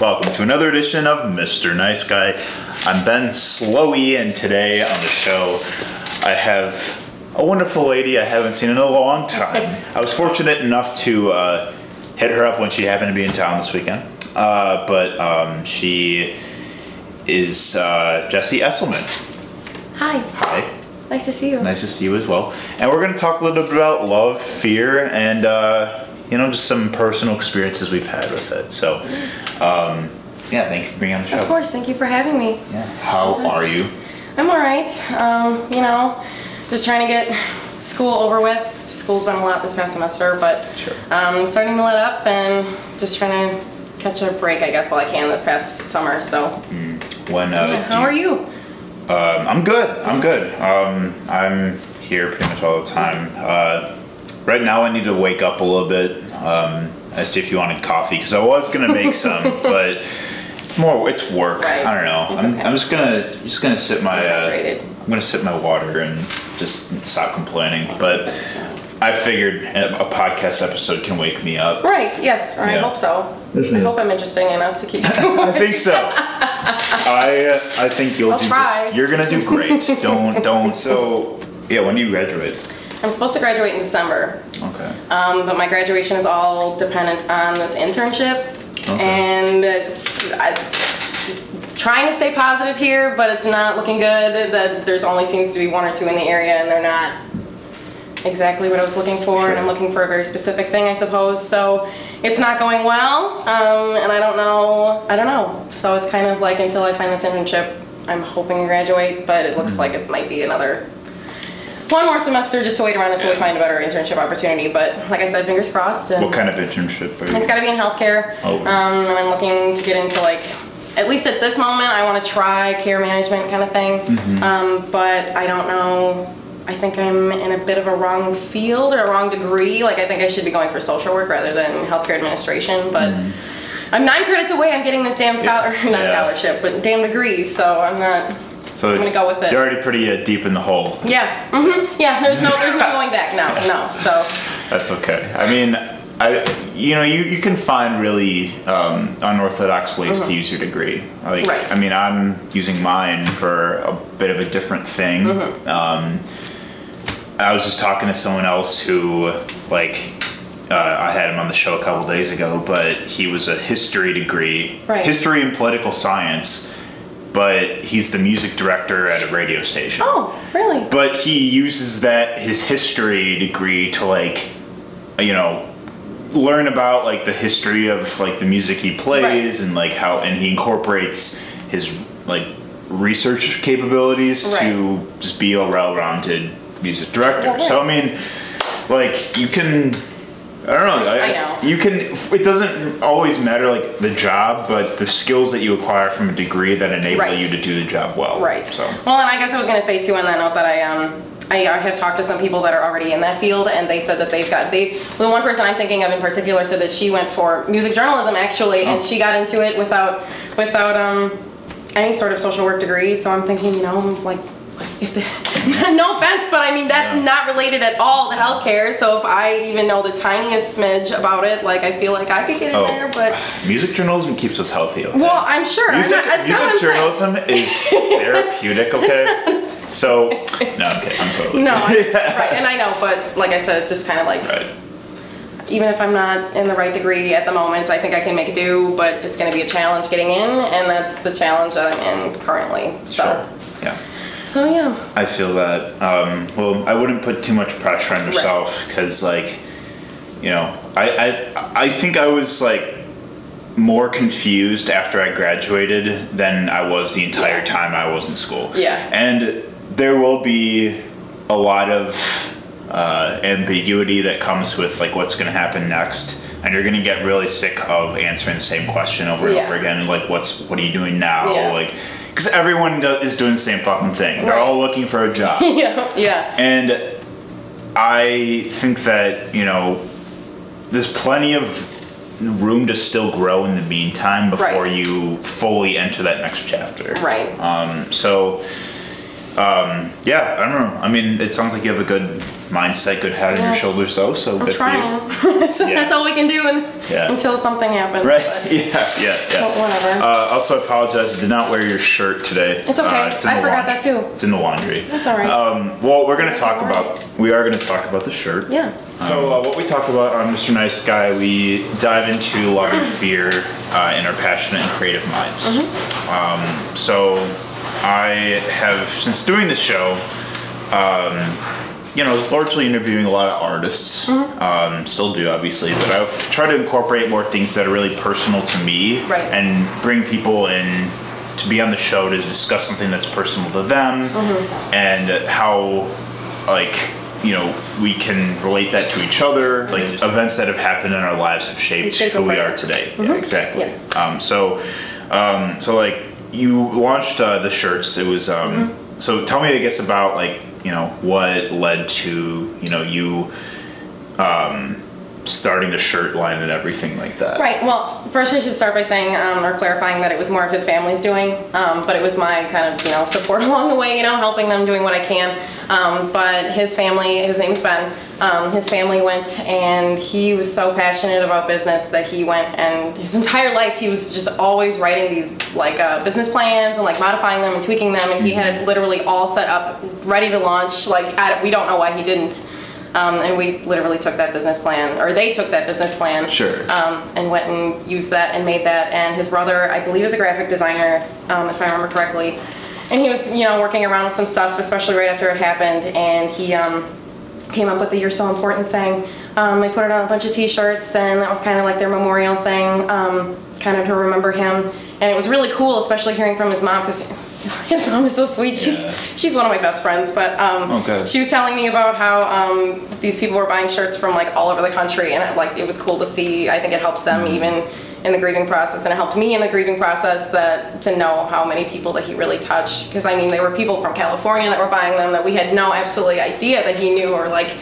Welcome to another edition of Mr. Nice Guy. I'm Ben Slowy, and today on the show, I have a wonderful lady I haven't seen in a long time. I was fortunate enough to uh, hit her up when she happened to be in town this weekend, uh, but um, she is uh, Jessie Esselman. Hi, Hi. nice to see you. Nice to see you as well. And we're going to talk a little bit about love, fear, and uh, you know just some personal experiences we've had with it. So, um, yeah, thank you for being on the show. Of course, thank you for having me. Yeah. How are you? I'm all right. Um, you know, just trying to get school over with. School's been a lot this past semester, but Sure. um, starting to let up and just trying to catch a break, I guess, while I can this past summer. So, When? Uh, yeah, how are you? Um, I'm good. I'm good. Um, I'm here pretty much all the time. Uh, right now, I need to wake up a little bit. Um, I see if you wanted coffee because I was gonna make some, but more it's work. Right. I don't know. It's I'm, okay. I'm just gonna just gonna sip my. Uh, I'm gonna sip my water and just stop complaining. But I figured a podcast episode can wake me up. Right, yes, I Yeah. hope so. I hope I'm interesting enough to keep I think so. I uh, I think you'll I'll do. try. You're gonna do great. don't don't. So yeah, when do you graduate? I'm supposed to graduate in December. Okay. Um, but my graduation is all dependent on this internship, Okay. and I, trying to stay positive here, but it's not looking good. That there's only seems to be one or two in the area, and they're not exactly what I was looking for, Sure. and I'm looking for a very specific thing, I suppose. So it's not going well, um, and I don't know. I don't know. So it's kind of like until I find this internship, I'm hoping to graduate, but it Mm-hmm. looks like it might be another one more semester just to wait around until we find a better internship opportunity. But like I said, fingers crossed. And What kind of internship are you? It's got to be in healthcare. Oh. Um, and I'm looking to get into like, at least at this moment, I want to try care management kind of thing. Mm-hmm. Um, but I don't know. I think I'm in a bit of a wrong field or a wrong degree. Like I think I should be going for social work rather than healthcare administration. But I'm nine credits away. I'm getting this damn scholar, not Mm-hmm. Yeah. scholarship, but damn degree. So I'm not. so I'm gonna go with it. You're already pretty uh, deep in the hole. Yeah. hmm Yeah. There's no. There's no going back now. No. So. That's okay. I mean, I you know you, you can find really um, unorthodox ways to use your degree. Like Mm-hmm. Right. I mean, I'm using mine for a bit of a different thing. Mm-hmm. Um, I was just talking to someone else who like. Uh, I had him on the show a couple days ago, but he was a history degree, Right. history and political science, but he's the music director at a radio station. Oh, really? But he uses that his history degree to like, you know, learn about like the history of like the music he plays Right. and like how and he incorporates his like research capabilities to just be a well-rounded music director. Yeah, So I mean, like you can. I don't know. I know. You can. It doesn't always matter like the job, but the skills that you acquire from a degree that enable Right. you to do the job well. Right. So. Well, and I guess I was going to say too on that note that I um I, I have talked to some people that are already in that field, and they said that they've got they. The one person I'm thinking of in particular said that she went for music journalism actually, Oh. and she got into it without without um any sort of social work degree. So I'm thinking, you know, like. If the, no offense, but I mean that's Yeah. not related at all to healthcare. So if I even know the tiniest smidge about it, like I feel like I could get in Oh, there. But music journalism keeps us healthy. Okay? well, I'm sure. I'm music, that's not music saying. journalism is therapeutic. Okay, so no, I'm kidding. I'm totally No, I, right, and I know, but like I said, it's just kind of like right. even if I'm not in the right degree at the moment, I think I can make do. But it's going to be a challenge getting in, and that's the challenge that I'm in currently. So, Sure. Yeah, so yeah, I feel that. Um, well, I wouldn't put too much pressure on yourself because, like, you know, I, I I think I was like more confused after I graduated than I was the entire Yeah. time I was in school. Yeah. And there will be a lot of uh, ambiguity that comes with like what's going to happen next, and you're going to get really sick of answering the same question over and Yeah. over again. Like, what's what are you doing now? Yeah. Like, because everyone do, is doing the same fucking thing. Right. They're all looking for a job. yeah, yeah, And I think that, you know, there's plenty of room to still grow in the meantime before Right. you fully enter that next chapter. Right. Um, so, um, yeah, I don't know. I mean, it sounds like you have a good mindset, good head on Yeah. your shoulders, though. So I'm good trying. for you. that's, Yeah. that's all we can do Yeah. until something happens. Right? but- Yeah, yeah, yeah. But whatever. Uh, also, I apologize. I did not wear your shirt today. It's okay. Uh, in I forgot laundry. that too. It's in the laundry. That's all right. Um, well, we're going to talk about. We are going to talk about the shirt. yeah. So uh, what we talk about on Mr. Nice Guy, we dive into love and fear uh, in our passionate and creative minds. Mm-hmm. Um, so I have, since doing this show, um, you know, I was largely interviewing a lot of artists. Mm-hmm. Um, still do, obviously, but I've tried to incorporate more things that are really personal to me Right. and bring people in to be on the show to discuss something that's personal to them Mm-hmm. and how, like, you know, we can relate that to each other. Like events that have happened in our lives have shaped who we are today. Yeah, exactly. Yes. Um, so, um, so like you launched uh, the shirts. It was. Um, Mm-hmm. So tell me, I guess, about like you know what led to you know you um, starting the shirt line and everything like that. Right. Well, first I should start by saying um, or clarifying that it was more of his family's doing, um, but it was my kind of you know support along the way, you know, helping them, doing what I can. Um, but his family, his name's Ben. Um, his family went and he was so passionate about business that he went and his entire life he was just always writing these like uh, business plans and like modifying them and tweaking them and he had it literally all set up ready to launch like I, we don't know why he didn't um, and we literally took that business plan or they took that business plan Sure. um, and went and used that and made that. And his brother, I believe, is a graphic designer, um, if I remember correctly. And he was, you know, working around with some stuff, especially right after it happened. And he um, came up with the "You're So Important" thing. Um, they put it on a bunch of T-shirts, and that was kind of like their memorial thing, um, kind of to remember him. And it was really cool, especially hearing from his mom because his mom is so sweet. She's Yeah. she's one of my best friends. But um, good. she was telling me about how um, these people were buying shirts from like all over the country, and it, like it was cool to see. I think it helped them even in the grieving process, and it helped me in the grieving process that to know how many people that he really touched. Because I mean, there were people from California that were buying them that we had no absolutely idea that he knew, or like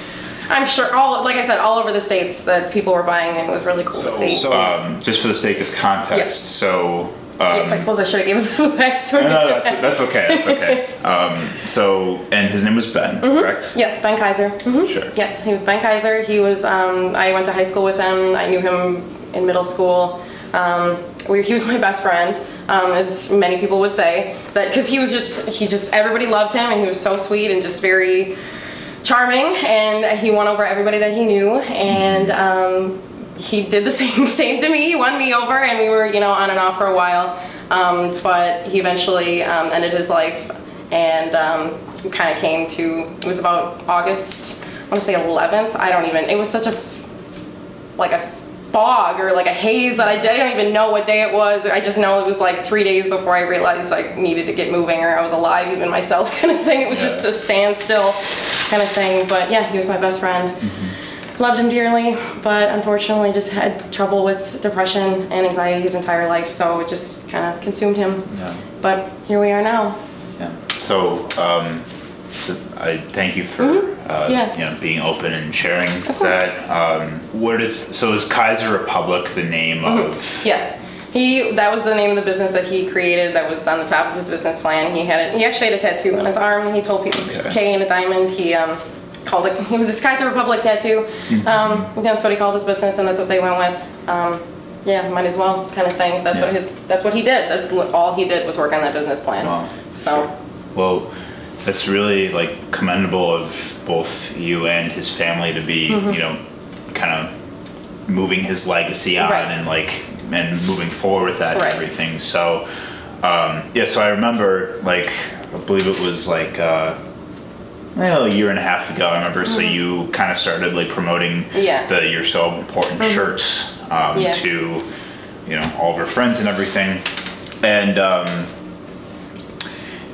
I'm sure all like I said, all over the states that people were buying, and it was really cool to see. So, um, just for the sake of context, Yes. so. Um, yes, I suppose I should have given him a backstory. no, no, that's, that's okay. That's okay. Um, so, and his name was Ben, correct? Yes, Ben Kaiser. Mhm. Sure. Yes, he was Ben Kaiser. He was. Um, I went to high school with him. I knew him in middle school. Um, we, he was my best friend, um, as many people would say. That because he was just he just everybody loved him and he was so sweet and just very charming and he won over everybody that he knew and um, he did the same same to me. He won me over and we were you know on and off for a while. Um, but he eventually um, ended his life and um, kind of came to it was about August I want to say 11th. I don't even. It was such a like a fog or like a haze that I, did, I don't even know what day it was. I just know it was like three days before I realized I needed to get moving or I was alive even myself kind of thing. It was just a standstill kind of thing. But yeah, he was my best friend. Loved him dearly, but unfortunately just had trouble with depression and anxiety his entire life, so it just kind of consumed him. Yeah. But here we are now. Yeah. So, um, I thank you for uh, Mm-hmm. Yeah. you know being open and sharing that. Um, what is so is Kaiser Republic the name Mm-hmm. of? Yes. He that was the name of the business that he created that was on the top of his business plan. He had it he actually had a tattoo on his arm. He told people Okay. K and a diamond. He um called it it was his Kaiser Republic tattoo. Mm-hmm. Um that's what he called his business and that's what they went with. Um yeah, might as well kind of thing. That's what his that's what he did. That's all he did was work on that business plan. Wow. So Well, that's really like commendable of both you and his family to be you know kind of moving his legacy on Mm-hmm. Right. and like and moving forward with that Right. and everything. So um, yeah, so I remember like I believe it was like. Uh, well, a year and a half ago, I remember. So you kind of started like promoting Mm-hmm. Yeah. the "You're So Important" shirts um, Yeah. to you know all of our friends and everything, and um,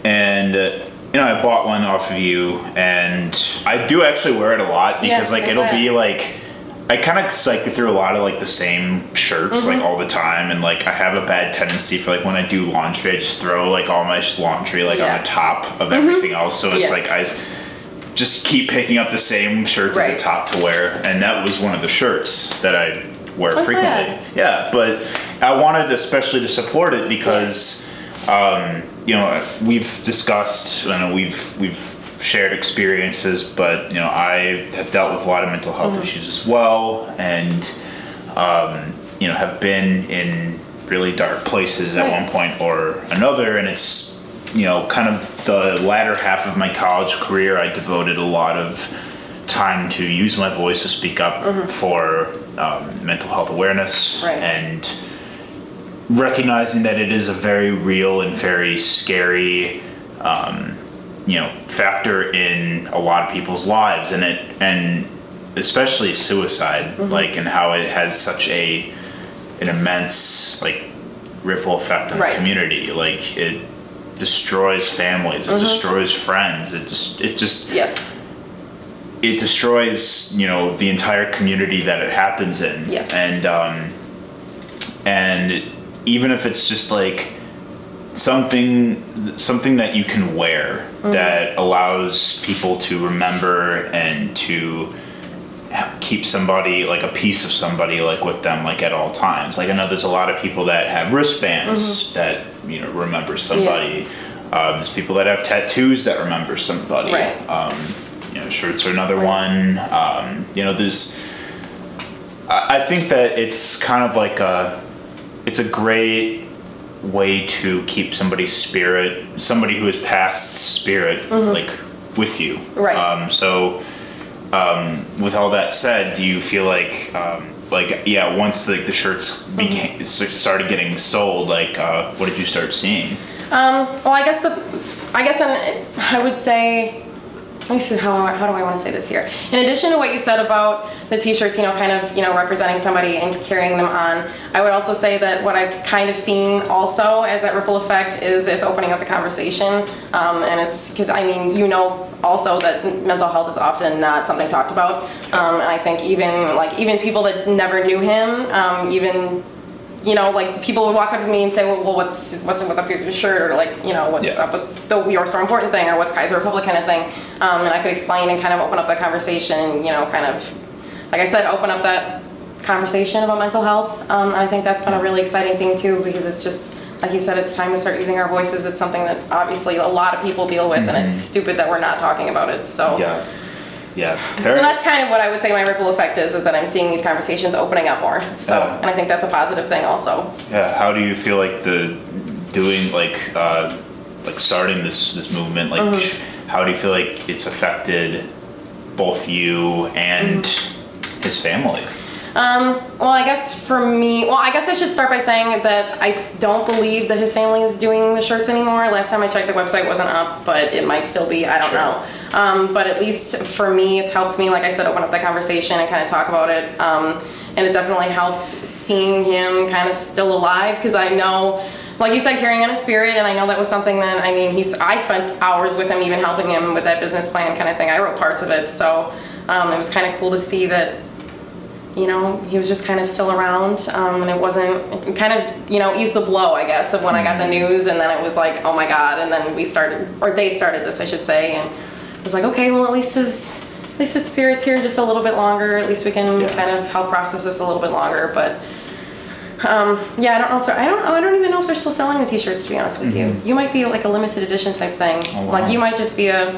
and uh, you know I bought one off of you, and I do actually wear it a lot because Yeah, like it'll be like. I kind of cycle through a lot of like the same shirts Mm-hmm. like all the time, and like I have a bad tendency for like when I do laundry, I just throw like all my laundry like on Yeah. Mm-hmm. the top of everything else. So it's Yeah. like I just keep picking up the same shirts at the top to wear, and that was one of the shirts that I wear That's frequently. bad. Yeah, but I wanted especially to support it because, um, you know, we've discussed, you know, we've we've shared experiences, but you know, I have dealt with a lot of mental health Mm-hmm. issues as well, and um, you know, have been in really dark places at one point or another, and it's you know, kind of the latter half of my college career, I devoted a lot of time to use my voice to speak up for um, mental health awareness Mm-hmm. Right. and recognizing that it is a very real and very scary um, you know factor in a lot of people's lives and it and especially suicide Mm-hmm. like and how it has such a an immense like ripple effect on Right. the community like it destroys families Mm-hmm. it destroys friends it just it just Yes. it destroys you know the entire community that it happens in Yes. and um and even if it's just like something something that you can wear Mm-hmm. that allows people to remember and to keep somebody like a piece of somebody like with them like at all times like i know there's a lot of people that have wristbands that you know remember somebody uh, there's people that have tattoos that remember somebody Right. um, you know shirts are another Right. one um, you know there's I, I think that it's kind of like a it's a great way to keep somebody's spirit somebody who has passed spirit like with you Mm-hmm. Right. um, so um, with all that said do you feel like um, like yeah once like the shirts Mm-hmm. became started getting sold like uh, what did you start seeing Um, well, I guess the, I guess an, I would say, let me see how, how do I want to say this here. In addition to what you said about the t-shirts, you know, kind of, you know, representing somebody and carrying them on, I would also say that what I've kind of seen also as that ripple effect is it's opening up the conversation. Um, and it's, because I mean, you know also that mental health is often not something talked about. Um, and I think even, like, even people that never knew him, um, even you know, like people would walk up to me and say, well, well what's what's up with your shirt, or like, you know, what's Yeah. up with the "We Are So Important" thing, or what's Kaiser Republic kind of thing, um, and I could explain and kind of open up the conversation, you know, kind of, like I said, open up that conversation about mental health, um, I think that's been a really exciting thing too, because it's just. Like you said, it's time to start using our voices. It's something that obviously a lot of people deal with, and it's stupid that we're not talking about it. So, yeah yeah so that's kind of what I would say my ripple effect is, is that I'm seeing these conversations opening up more. So, Yeah. and I think that's a positive thing also. Yeah, how do you feel like the doing like uh, like starting this this movement? Like, Mm-hmm. how do you feel like it's affected both you and Mm-hmm. his family? Um, well, I guess for me, well, I guess I should start by saying that I don't believe that his family is doing the shirts anymore. Last time I checked, the website wasn't up, but it might still be. I don't Sure. know. Um, but at least for me, it's helped me, like I said, open up the conversation and kind of talk about it. Um, and it definitely helped seeing him kind of still alive because I know, like you said, carrying on a spirit, and I know that was something that I mean, he's I spent hours with him, even helping him with that business plan kind of thing. I wrote parts of it, so um, it was kind of cool to see that you know, he was just kind of still around, um, and it wasn't it kind of, you know, eased the blow, I guess, of when I got the news, and then it was like, oh my god, and then we started, or they started this, I should say, and it was like, okay, well, at least his, at least his spirit's here just a little bit longer. At least we can Yeah. kind of help process this a little bit longer, but. Um, yeah, I don't know if they're, I don't I don't even know if they're still selling the t-shirts to be honest with you. You might be like a limited edition type thing. Mm-hmm. Oh, wow. Like you might just be a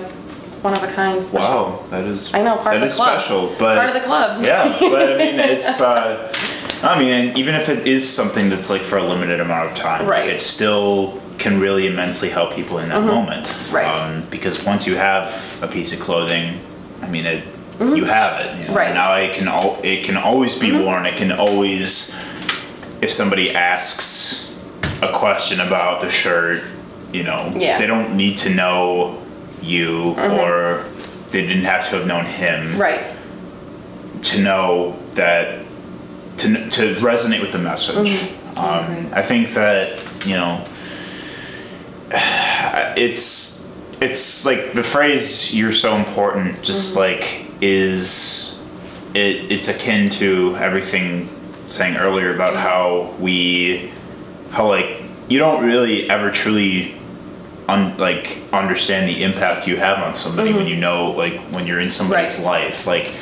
one of a kind special. Wow, that is I know, part that of the is club. special, but Part of the club. yeah, but I mean, it's. Uh, I mean, even if it is something that's like for a limited amount of time, Right. it still can really immensely help people in that moment. Mm-hmm. Right. Um, because once you have a piece of clothing, I mean, it, you have it. You know? Mm-hmm. Right. Mm-hmm. Now it can al- it can always be worn. It can always, if somebody asks a question about the shirt, you know, Yeah. they don't need to know you or they didn't have to have known him Right. to know that to to resonate with the message. Mm-hmm. Um, I think that you know it's it's like the phrase "you're so important" just Mm-hmm. like is it it's akin to everything saying earlier about how we how like you don't really ever truly un, like understand the impact you have on somebody when you know like when you're in somebody's Mm-hmm. Right. life like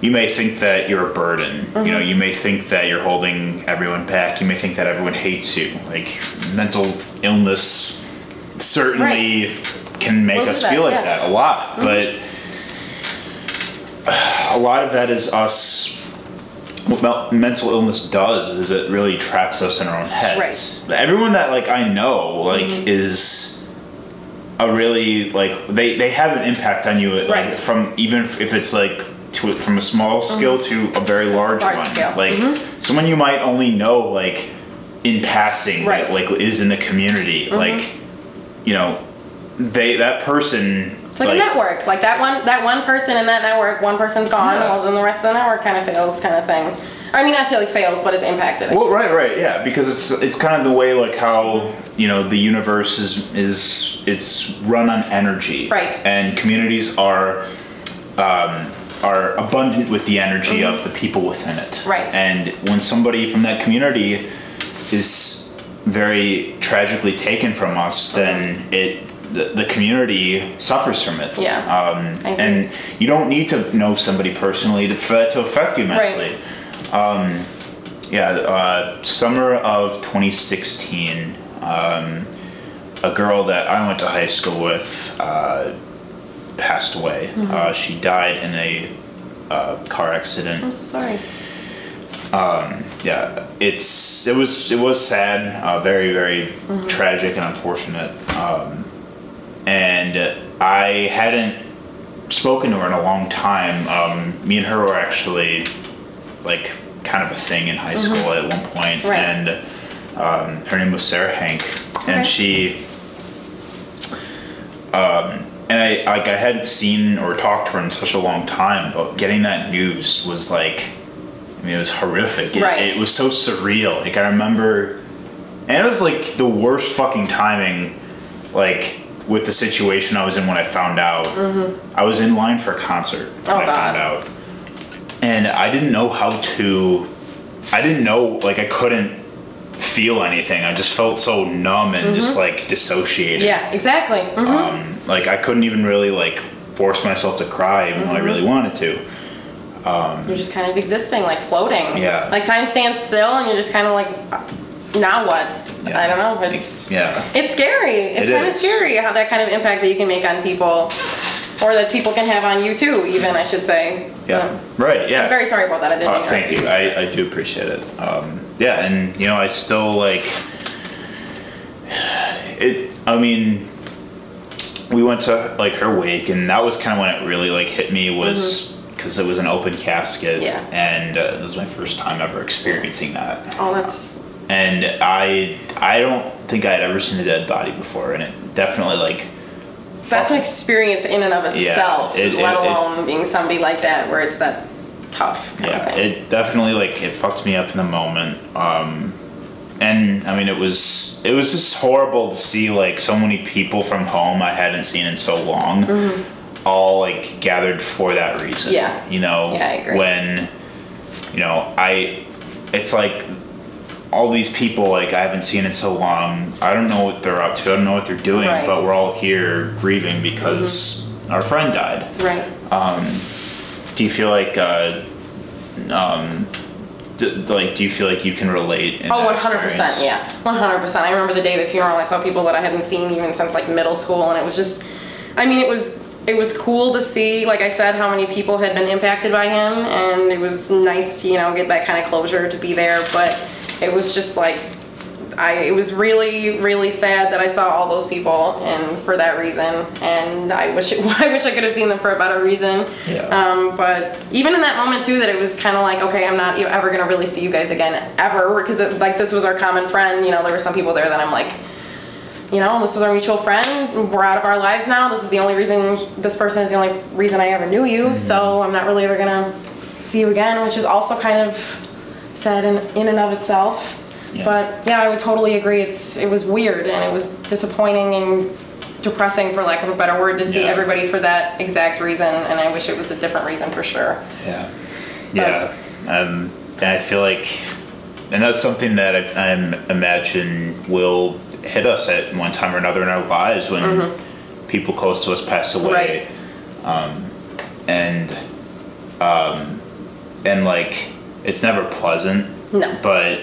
you may think that you're a burden. You know, you may think that you're holding everyone back. You may think that everyone hates you. Like mental illness certainly can make Will us that, feel like yeah. that a lot, but a lot of that is us. What mental illness does is it really traps us in our own heads. Everyone that like I know like Mm-hmm. is a really like they they have an impact on you like Right. from even if if it's like to from a small scale to a very large, Mm-hmm. Large one. scale. Like Mhm. someone you might only know like in passing Right. Mm-hmm. that like is in the community like you know they that person It's like, a network. Like that one that one person in that network, one person's gone, Yeah. well then the rest of the network kind of fails kind of thing. I mean not necessarily fails, but is impacted. Well, right, right, yeah, because it's it's kind of the way like how you know the universe is is it's run on energy, Right. And communities are um, are abundant with the energy of the people within it, Mm-hmm. Right. And when somebody from that community is very tragically taken from us, then it the, the community suffers from it. Yeah, Um, and you don't need to know somebody personally to, for that to affect you mentally. Um, yeah, uh, summer of 2016, um, a girl that I went to high school with uh, passed away. Mm-hmm. Uh, she died in a uh, car accident. I'm so sorry. Yeah, it's it was it was sad, uh, very very Mm-hmm. tragic and unfortunate. Um, and I hadn't spoken to her in a long time. Um, me and her were actually like kind of a thing in high school at one point, Mm-hmm. Right. and um, her name was Sarah Hank, Okay. and she. Um, and I like I hadn't seen or talked to her in such a long time, but getting that news was like, I mean, it was horrific. It, Right. it was so surreal. Like I remember, and it was like the worst fucking timing, like with the situation I was in when I found out. I was in line for a concert when Mm-hmm. Oh, I found out, and I didn't know how to. I didn't know like I couldn't feel anything. I just felt so numb and just like dissociated. Mm-hmm. Yeah, exactly. Mhm. Um, like I couldn't even really like force myself to cry even though I really Mm-hmm. wanted to. You're just kind of existing, like floating. Yeah. Like time stands still, and you're just kind of like, now what? Yeah. I don't know. It's Yeah. it's scary. It's It kind of scary how that kind of impact that you can make on people, or that people can have on you too. Even I should say. Yeah. Right. Yeah. I'm very sorry about that. I didn't. Uh, thank you. I, I do appreciate it. Um, yeah, and you know, I still like it. I mean, we went to like her wake, and that was kind of when it really like hit me was because it was an open casket, Mm-hmm. Yeah. and uh, it was my first time ever experiencing that. Oh, that's And I I don't think I had ever seen a dead body before, and it definitely like that's an experience in and of itself. it- let it- it- alone being somebody like that where it's that tough yeah it definitely like it fucked me up in the moment um and i mean it was it was just horrible to see like so many people from home i hadn't seen in so long all like gathered for that reason Mm-hmm. Yeah. you know Yeah, I agree. when you know i it's like all these people like i haven't seen in so long i don't know what they're up to i don't know what they're doing Right. but we're all here grieving because our friend died right. Do you feel like uh, um, d- like do you feel like you can relate Oh, one hundred percent, experience? yeah, one hundred percent. I remember the day of the funeral. I saw people that I hadn't seen even since like middle school, and it was just, I mean, it was it was cool to see, like I said, how many people had been impacted by him, and it was nice to you know get that kind of closure to be there. But it was just like, I it was really really sad that I saw all those people, and for that reason, and I wish it, I wish I could have seen them for a better reason. Yeah. Um, but even in that moment too, that it was kind of like, okay, I'm not ever gonna really see you guys again ever, because like this was our common friend. You know, there were some people there that I'm like, you know, this was our mutual friend. We're out of our lives now. This is the only reason. This person is the only reason I ever knew you. So I'm not really ever gonna see you again, which is also kind of sad in in and of itself. Yeah. But yeah, I would totally agree. It's it was weird and it was disappointing and depressing, for lack of a better word, to see Yeah. everybody for that exact reason. And I wish it was a different reason for sure. yeah yeah um, and i feel like and that's something that I, I imagine will hit us at one time or another in our lives when people close to us pass away Mm-hmm. Right. um, and um, and like it's never pleasant. No. But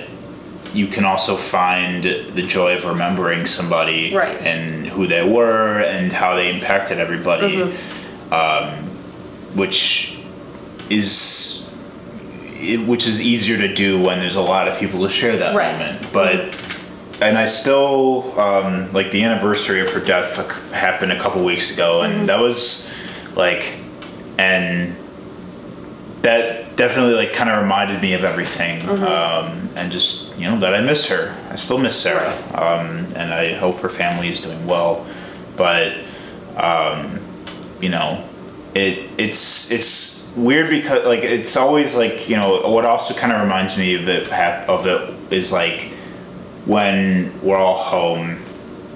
you can also find the joy of remembering somebody Right. and who they were and how they impacted everybody, Mm-hmm. um, which is which is easier to do when there's a lot of people to share that Right. moment. But and I still um, like the anniversary of her death happened a couple weeks ago, and Mm-hmm. that was like, and that definitely like kind of reminded me of everything, Mm-hmm. um, and just you know that I miss her. I still miss Sarah, um, and I hope her family is doing well. But um, you know, it it's it's weird because like it's always like you know what also kind of reminds me of it hap- of it is like when we're all home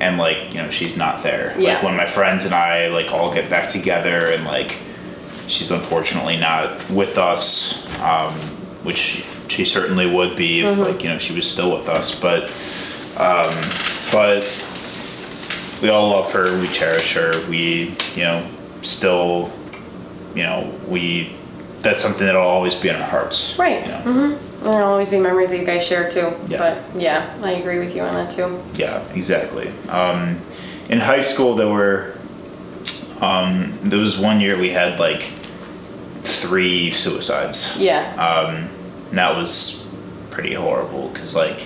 and like you know she's not there Yeah. like when my friends and i like all get back together and like she's unfortunately not with us um, which she, she certainly would be if like you know she was still with us but um, but we all love her we cherish her we you know still you know we that's something that'll always be in our hearts Right. you know? And there'll always be memories that you guys share too. Yeah. But yeah, I agree with you on that too. Yeah, exactly. Um, in high school, there were um, there was one year we had like three suicides. Yeah. Um, that was pretty horrible because like,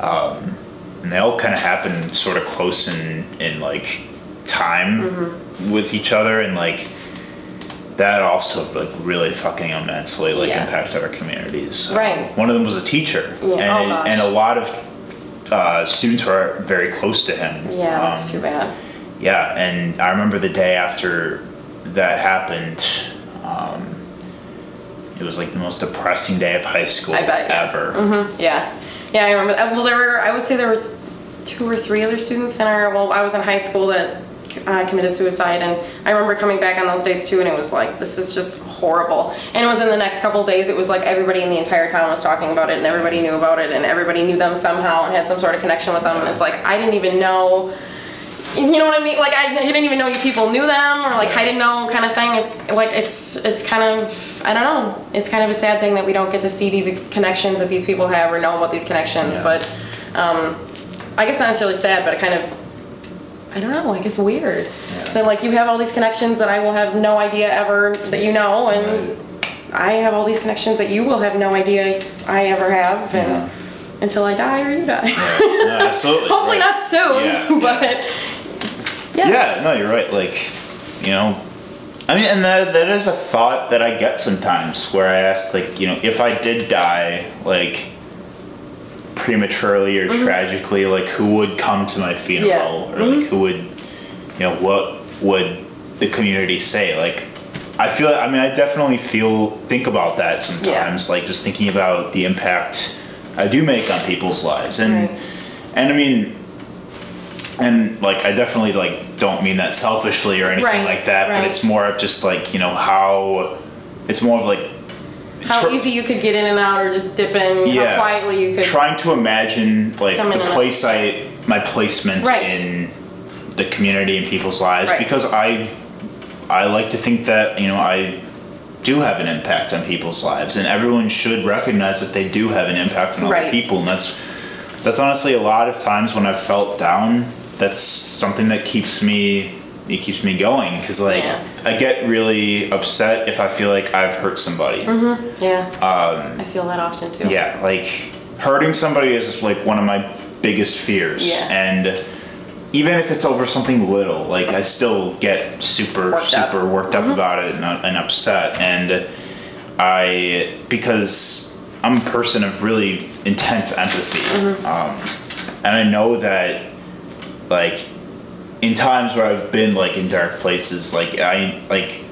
um, and they all kind of happened sort of close in in like time Mm-hmm. with each other, and like that also like really fucking immensely like Yeah. impacted our communities. Right. One of them was a teacher, Yeah, oh and gosh. and a lot of uh, students were very close to him. yeah, that's Um, too bad. yeah, and I remember the day after that happened. Um, it was like the most depressing day of high school I bet, yeah. ever. Yeah. Yeah, I remember. uh, Well, there were, I would say there were two or three other students in our, well, I was in high school that uh, committed suicide, and I remember coming back on those days too, and it was like, this is just horrible. And within the next couple days, it was like everybody in the entire town was talking about it, and everybody knew about it, and everybody knew them somehow and had some sort of connection with them, and it's like, I didn't even know. You know what I mean? Like I didn't even know you people knew them, or like I didn't know kind of thing. It's like it's it's kind of I don't know. It's kind of a sad thing that we don't get to see these connections that these people have or know about these connections. Yeah. But um, I guess not necessarily sad, but it kind of I don't know. I guess weird that like you have all these connections that I will have no idea ever that you know, and I have all these connections that you will have no idea I ever have, and Yeah. until I die or you die. No, absolutely. Hopefully right. not soon, Yeah, but yeah. Yeah, no, you're right. Like, you know, I mean, and that that is a thought that I get sometimes where I ask, like, you know, if I did die, like prematurely or tragically, like, who would come to my funeral, Mm-hmm. Yeah. or like, who would, you know, what would the community say? Like, I feel. I mean, I definitely feel think about that sometimes. Like, just thinking about the impact I do make on people's lives, and Right. and I mean and like I definitely like don't mean that selfishly or anything Right, like that, right. but it's more of just like you know how it's more of like How tr- easy you could get in and out or just dip in, yeah how quietly you could. trying to imagine like the out. place I my placement Right. in the community and people's lives because I I like to think that you know I do have an impact on people's lives and everyone should recognize that they do have an impact on other people and that's that's honestly a lot of times when I've felt down that's something that keeps me it keeps me going because like Yeah. I get really upset if I feel like I've hurt somebody Yeah. Um, I feel that often too. yeah, like hurting somebody is like one of my biggest fears. Yeah. And even if it's over something little, like I still get super, Worked up. super worked up about it and, and upset. And I, because I'm a person of really intense empathy. Um, and I know that, like, in times where I've been like in dark places, like I like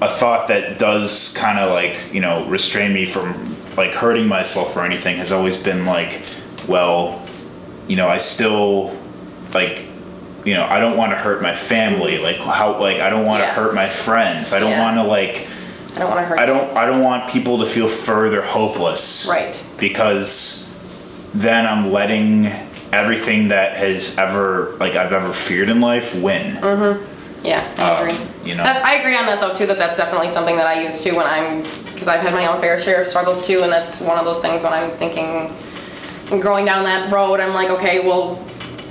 a thought that does kind of like you know restrain me from like hurting myself or anything has always been like well you know i still like you know i don't want to hurt my family like how like i don't want to Yeah. hurt my friends i don't Yeah. want to like I don't want to hurt. i don't i don't want people to feel further hopeless Right. because then i'm letting everything that has ever like i've ever feared in life win Yeah, I Um, agree. you know. That, I agree on that though too. That that's definitely something that I use too when I'm because I've had my own fair share of struggles too, and that's one of those things when I'm thinking, growing down that road, I'm like, okay, well,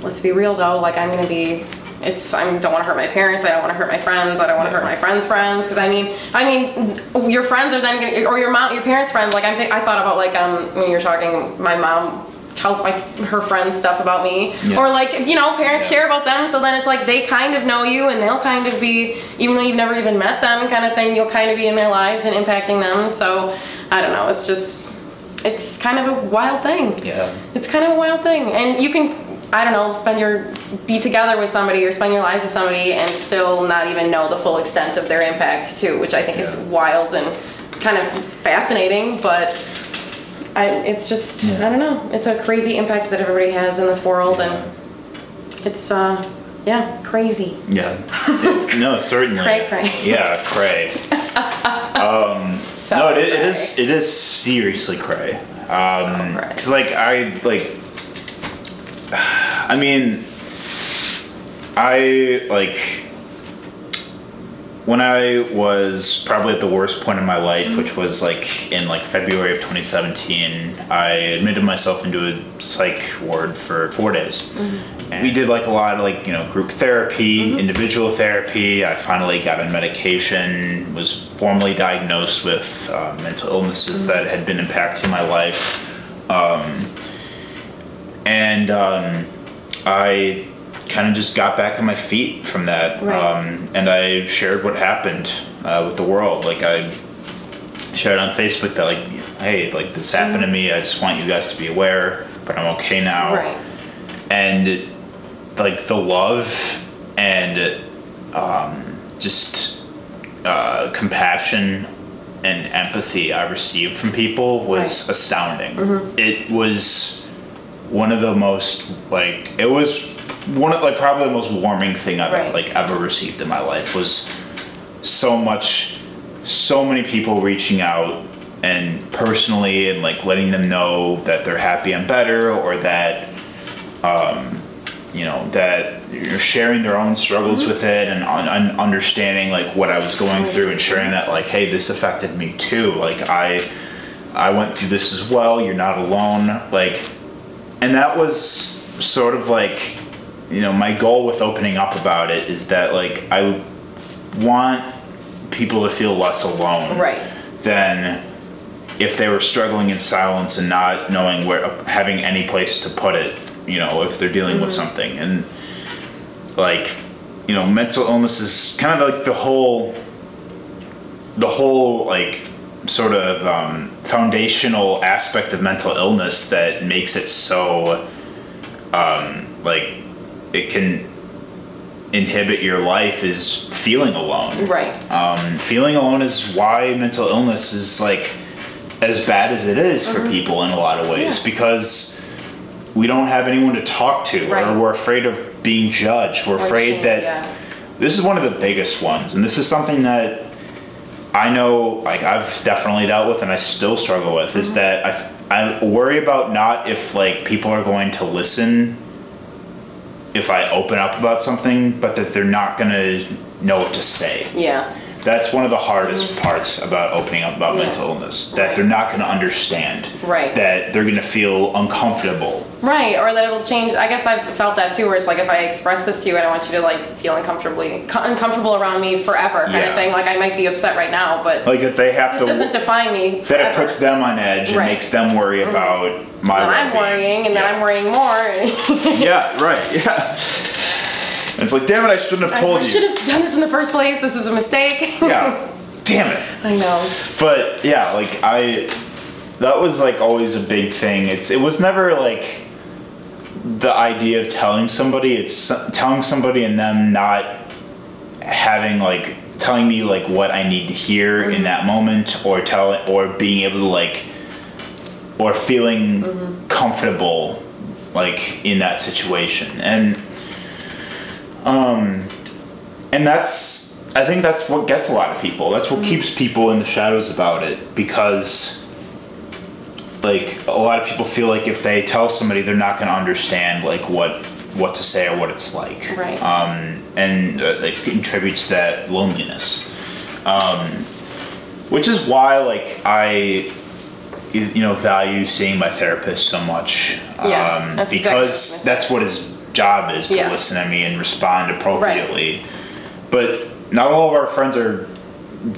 let's be real though. Like I'm gonna be. It's I don't want to hurt my parents. I don't want to hurt my friends. I don't want to hurt my friends' friends. Because I mean, I mean, your friends are then gonna, or your mom, your parents' friends. Like I'm, th- I thought about like um when you're talking, my mom tells my her friends stuff about me Yeah. or like you know parents Yeah. share about them so then it's like they kind of know you and they'll kind of be even though you've never even met them kind of thing you'll kind of be in their lives and impacting them so i don't know it's just it's kind of a wild thing Yeah. it's kind of a wild thing and you can i don't know spend your be together with somebody or spend your lives with somebody and still not even know the full extent of their impact too which i think is wild and kind of fascinating but I, it's just Yeah. I don't know. It's a crazy impact that everybody has in this world, and it's uh, yeah, crazy. Yeah. It- no, certainly. Cray, cray. Yeah, cray. So no, it, it cray. is. It is seriously cray. Um, cray. cause like I like. I mean, I like when I was probably at the worst point in my life, which was like in like February of 2017. I admitted myself into a psych ward for four days. And we did like a lot of like you know group therapy, individual therapy. I finally got on medication. Was formally diagnosed with uh, mental illnesses that had been impacting my life, um, and um, I kind of just got back on my feet from that. Right. Um, and I shared what happened uh, with the world. Like I shared on Facebook that like, hey, like this happened to me. I just want you guys to be aware, but I'm okay now. right. And like the love and um, just uh, compassion and empathy I received from people was Right. Mm-hmm. astounding. It was one of the most like it was one of like probably the most warming thing I've Right. like ever received in my life was so much so many people reaching out and personally and like letting them know that they're happy and better or that um, you know that you're sharing their own struggles Mm-hmm. with it and un- un- understanding like what I was going through and sharing that like hey this affected me too like I I went through this as well you're not alone like and that was sort of like you know my goal with opening up about it is that like I want people to feel less alone Right. than if they were struggling in silence and not knowing where having any place to put it you know if they're dealing with something and like you know mental illness is kind of like the whole the whole like sort of um, foundational aspect of mental illness that makes it so um, like it can inhibit your life is feeling alone Right. um, feeling alone is why mental illness is like as bad as it is for people in a lot of ways Yeah. because we don't have anyone to talk to Right. or we're afraid of being judged we're Or afraid shame, that yeah. this is one of the biggest ones and this is something that i know like i've definitely dealt with and i still struggle with Mm-hmm. is that I, I worry about not if like people are going to listen if i open up about something but that they're not going to know what to say Yeah. that's one of the hardest parts about opening up about Mm-hmm. Yeah. mental illness that Right. they're not going to understand Right. that they're going to feel uncomfortable Right, or that it'll change. I guess I've felt that too, where it's like if I express this to you, I don't want you to like feel uncomfortably co- uncomfortable around me forever, kind Yeah. of thing. Like I might be upset right now, but like that they have to this to doesn't define me. that it puts them on edge and Right. makes them worry about my And I'm worrying, and yeah. then I'm worrying more. yeah right yeah And it's like damn it i shouldn't have told I you I should have done this in the first place. This is a mistake. yeah damn it I know. but yeah like i that was like always a big thing it's it was never like the idea of telling somebody it's telling somebody and them not having like telling me like what i need to hear in mm-hmm. that moment or tell or being able to like or feeling comfortable like in that situation. And um and that's i think that's what gets a lot of people. That's what keeps people in the shadows about it because like a lot of people feel like if they tell somebody they're not going to understand like what what to say or what it's like. Right. um and uh, it contributes to that loneliness. Um which is why like I you know value seeing my therapist so much Yeah, um, that's exactly what I was because gonna that's what his job is to Yeah. listen to me and respond appropriately. But not all of our friends are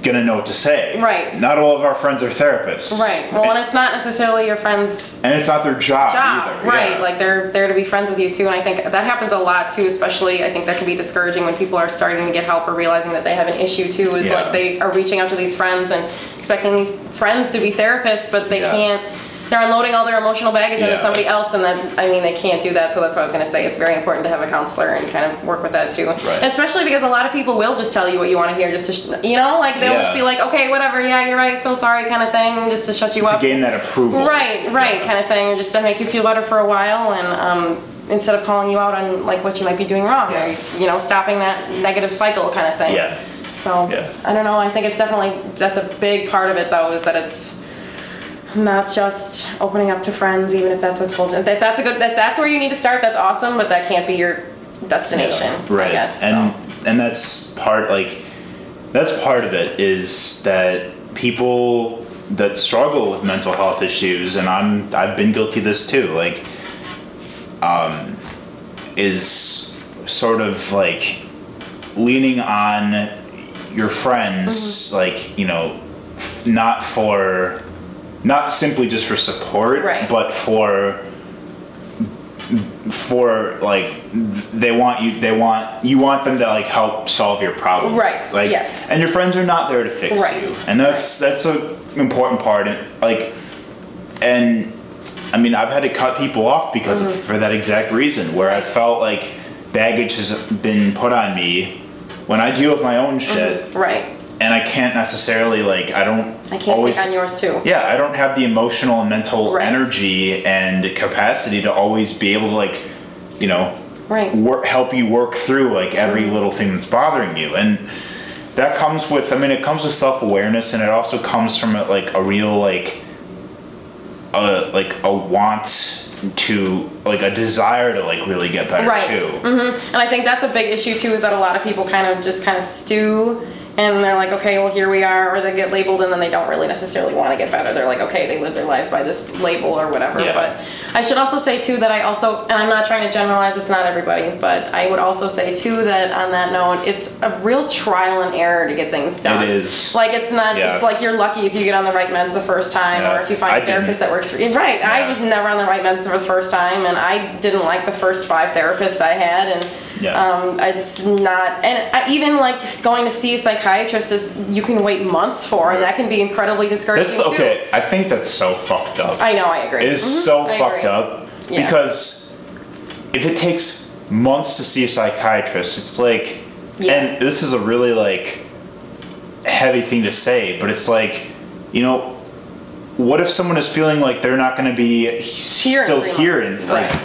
gonna know what to say. Right. Not all of our friends are therapists. Right. Well, and it's not necessarily your friend's and it's not their job, job, either. right? yeah. Like they're there to be friends with you too, and I think that happens a lot too. Especially, I think that can be discouraging when people are starting to get help or realizing that they have an issue too. Is Yeah. like they are reaching out to these friends and expecting these friends to be therapists, but they Yeah. can't. They're unloading all their emotional baggage onto Yeah. somebody else, and then I mean they can't do that. So that's what I was going to say. It's very important to have a counselor and kind of work with that too. Right. Especially because a lot of people will just tell you what you want to hear, just to sh- you know, like they'll Yeah. just be like, okay, whatever, yeah, you're right, so sorry, kind of thing, just to shut you up. to gain that approval. Right, right, Yeah. kind of thing, or just to make you feel better for a while, and um, instead of calling you out on like what you might be doing wrong, or you know, stopping that negative cycle kind of thing. Yeah. So Yeah. I don't know. I think it's definitely that's a big part of it though, is that it's not just opening up to friends, even if that's what's holding. If that's a good, if that's where you need to start, that's awesome, but that can't be your destination. right I guess. and so. and that's part like that's part of it is that people that struggle with mental health issues and i'm i've been guilty of this too like um is sort of like leaning on your friends Mm-hmm. like you know not for not simply just for support Right. but for for like they want you they want you want them to like help solve your problems. Right, like yes. and your friends are not there to fix Right, you. And that's that's a important part. And like and i mean i've had to cut people off because Mm-hmm. of, for that exact reason where i felt like baggage has been put on me when i deal with my own shit. Right. And i can't necessarily like i don't I can't always take on yours too. yeah, I don't have the emotional and mental Right. energy and capacity to always be able to like, you know, Right. work, help you work through like every little thing that's bothering you, and that comes with. I mean, it comes with self awareness, and it also comes from a, like a real like, a like a want to like a desire to like really get better too. Right. too. hmm And I think that's a big issue too, is that a lot of people kind of just kind of stew and they're like, okay, well, here we are, or they get labeled and then they don't really necessarily want to get better. They're like, okay, they live their lives by this label or whatever. Yeah. But I should also say too that I also, and I'm not trying to generalize, it's not everybody, but I would also say too that on that note, it's a real trial and error to get things done. It is. Like it's not, Yeah. it's like you're lucky if you get on the right meds the first time Yeah. or if you find I a therapist didn't. that works for you. Right. I was never on the right meds for the first time and I didn't like the first five therapists I had and Yeah. um, it's not and I, even like going to see a psychiatrist is you can wait months for and that can be incredibly discouraging That's too. okay. I think that's so fucked up. I know, I agree. It is Mhm, so I fucked agree. up Yeah. because if it takes months to see a psychiatrist, it's like, Yeah. and this is a really like heavy thing to say, but it's like, you know, what if someone is feeling like they're not going to be Here still here and like Right.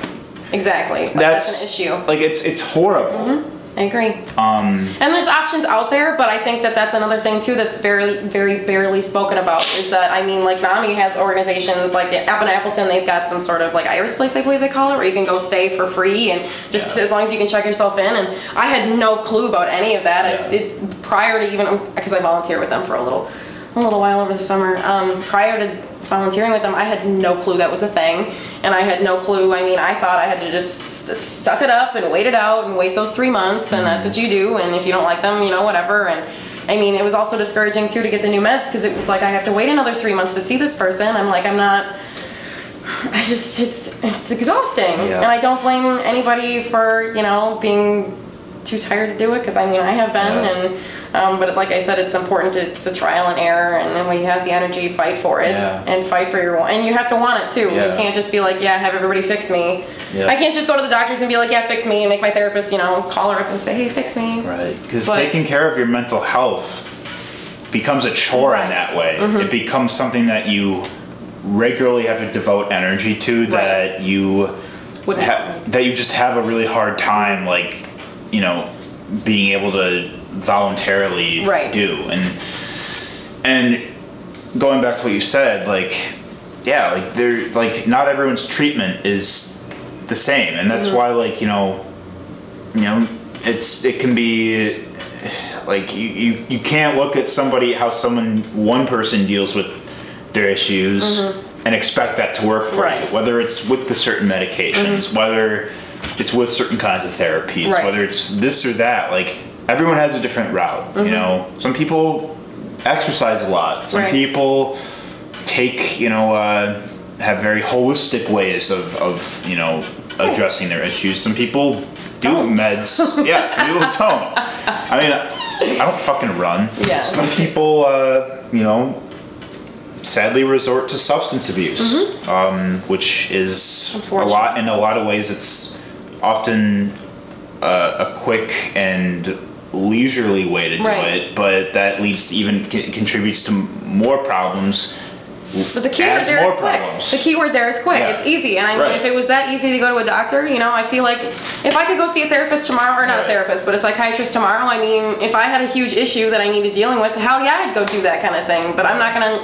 Exactly. Like, that's, that's, an issue. Like it's it's horrible. I agree. Um, And there's options out there, but I think that that's another thing too that's very, very barely spoken about. Is that I mean, like NAMI has organizations like up in Appleton, they've got some sort of like Iris place, I believe they call it, where you can go stay for free and just Yeah. as long as you can check yourself in. And I had no clue about any of that. I, Yeah. it's prior to even because I volunteer with them for a little, a little while over the summer. Um, prior to volunteering with them, I had no clue that was a thing, and I had no clue. I mean, I thought I had to just suck it up and wait it out and wait those three months, and that's what you do. And if you don't like them, you know, whatever. And I mean, it was also discouraging too to get the new meds because it was like I have to wait another three months to see this person. I'm like, I'm not. I just it's it's exhausting, Yeah. and I don't blame anybody for you know being too tired to do it because I mean I have been Yeah. and um, but like I said it's important to, it's the trial and error and then when you have the energy fight for it Yeah. and fight for your and you have to want it too Yeah. you can't just be like yeah have everybody fix me Yeah. I can't just go to the doctors and be like yeah fix me and make my therapist you know call her up and say hey fix me Right. Because taking care of your mental health becomes a chore in that way. Mm-hmm. It becomes something that you regularly have to devote energy to that you ha- that you just have a really hard time like you know being able to voluntarily Right. do and and going back to what you said like yeah like there like not everyone's treatment is the same and that's Mm-hmm. why like you know you know it's it can be like you, you you can't look at somebody how someone one person deals with their issues and expect that to work for Mm-hmm. Right. Mm-hmm. you. Whether it's with the certain medications, whether it's with certain kinds of therapies, Right. whether it's this or that. Like everyone has a different route. You know, some people exercise a lot. Some Mm-hmm. Right. people take you know uh, have very holistic ways of, of you know addressing their issues. Some people do Don't. meds. yeah, some people don't. I mean, I don't fucking run. Yeah. Some people, uh, you know, sadly resort to substance abuse, um, which is a Mm-hmm. Lot. In a lot of ways, it's often uh, a quick and leisurely way to do Right. it, but that leads to even c- contributes to more problems. But the keyword adds there more quick. problems. The keyword there is quick. Yeah. It's easy. And I mean, Right. if it was that easy to go to a doctor, you know, I feel like if I could go see a therapist tomorrow, or not a therapist, but a psychiatrist tomorrow, I mean, if I had a huge issue that I needed dealing with, hell yeah, I'd go do that kind of thing. But I'm not gonna.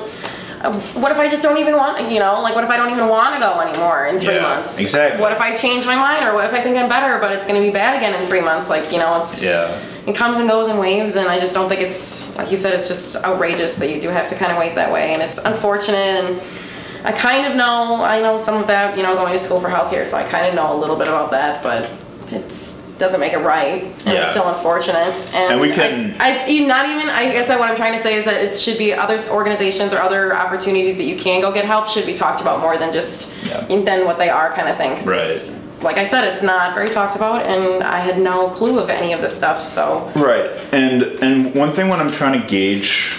uh, What if I just don't even want, you know, like what if I don't even want to go anymore in three Yeah, months? exactly. What if I change my mind, or what if I think I'm better, but it's going to be bad again in three months? Like, you know, it's Yeah. It comes and goes in waves and i just don't think it's like you said it's just outrageous that you do have to kind of wait that way and it's unfortunate and i kind of know i know some of that you know going to school for healthcare so i kind of know a little bit about that but it's doesn't make it right and Yeah. it's still unfortunate and, And we can- I, I not even i guess what i'm trying to say is that it should be other organizations or other opportunities that you can go get help should be talked about more than just Yeah. than what they are kind of thing it's- like i said it's not very talked about and i had no clue of any of this stuff so Right, and and one thing when I'm trying to gauge,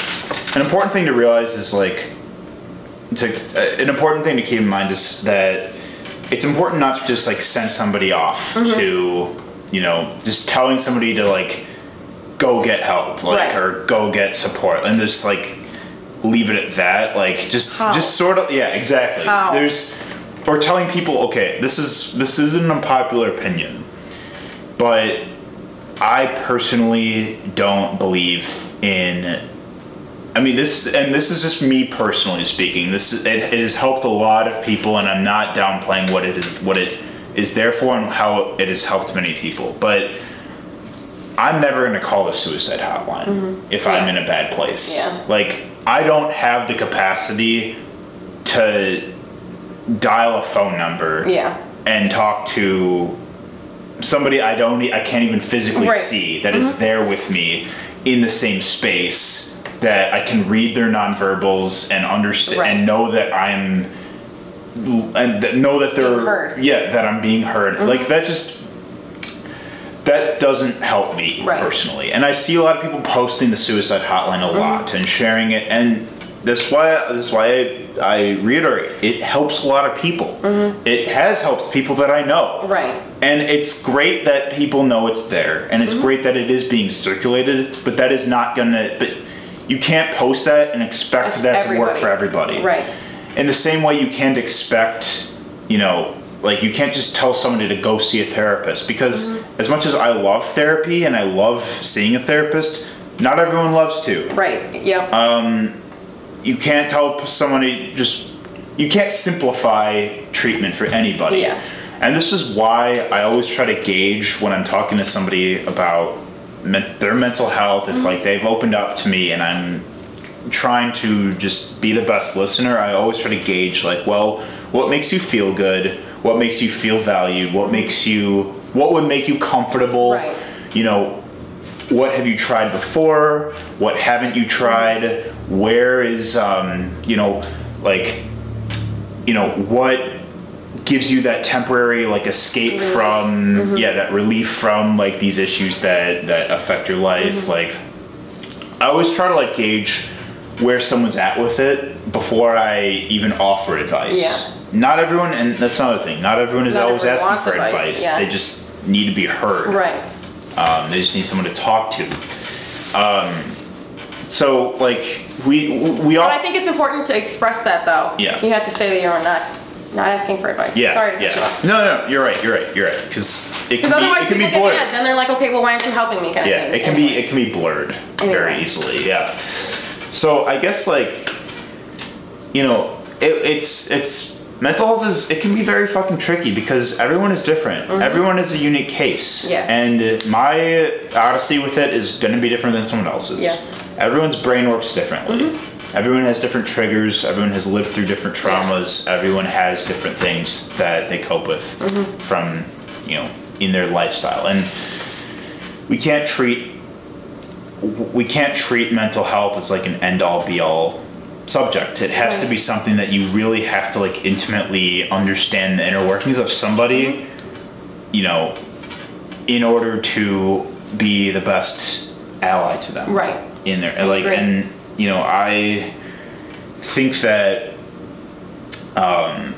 an important thing to realize is like, to uh, an important thing to keep in mind is that it's important not to just like send somebody off Mm-hmm. to, you know, just telling somebody to like go get help, like Right. or go get support, and just like leave it at that. Like just How? just sort of yeah, exactly. How? There's or telling people, okay, this is this isn't an unpopular opinion, but I personally don't believe in. I mean, this and this is just me personally speaking. This is, it, it has helped a lot of people, and I'm not downplaying what it is what it is there for and how it has helped many people. But I'm never going to call a suicide hotline mm-hmm. if I'm in a bad place. Yeah. Like I don't have the capacity to dial a phone number Yeah. and talk to somebody I don't I can't even physically Right. Mm-hmm. see that is there with me in the same space that I can read their nonverbals and understand Right. and know that I'm and that know that they're Being heard. Mm-hmm. yeah that I'm being heard like that just that doesn't help me Right. personally and I see a lot of people posting the suicide hotline a lot and sharing it and that's why that's why I, I reiterate it helps a lot of people it has helped people that I know Right. and it's great that people know it's there, and Mm-hmm. it's great that it is being circulated. But that is not gonna. But you can't post that and expect that to work for everybody. Right. In the same way, you can't expect, you know, like you can't just tell somebody to go see a therapist because Mm-hmm. as much as I love therapy and I love seeing a therapist, not everyone loves to Right. Yep. Uh, you can't tell somebody just you can't simplify treatment for anybody. Yeah. and this is why i always try to gauge when i'm talking to somebody about men- their mental health if like mm-hmm. they've opened up to me and i'm trying to just be the best listener i always try to gauge like well what makes you feel good? What makes you feel valued? What makes mm-hmm. you what would make you comfortable? Right. you know what have you tried before? What haven't you tried where is um, you know like you know what gives you that temporary like escape from yeah that relief from like these issues that that affect your life like i always try to like gauge where someone's at with it before i even offer advice Yeah. not everyone and that's another thing not everyone is Not always everyone asking for advice, advice, yeah. they just need to be heard right. um, they just need someone to talk to. Um, so like we we all But I think it's important to express that though. Yeah. You have to say that you're not not asking for advice. yeah Sorry to cut you yeah off. no no you're right you're right you're right because it can be otherwise it can be blurred. mad. Then they're like, okay, well, why aren't you helping me? Kind Yeah, of thing. it can Anyway. be it can be blurred very easily. Yeah. So I guess like you know it, it's it's mental health is it can be very fucking tricky because everyone is different. Everyone is a unique case. Mm-hmm. Yeah. And my odyssey with it is going to be different than someone else's. Yeah. Mm-hmm. Everyone's brain works differently. Everyone has different triggers. Everyone has lived through different traumas. Everyone has different things that they cope with Mm-hmm. from, you know, in their lifestyle. And we can't treat we can't treat mental health as like an end all be all subject. It has to be something that you really have to like intimately understand the inner workings of somebody, you know, in order to be the best ally to them. Right. In there. Like agree. and you know, I think that um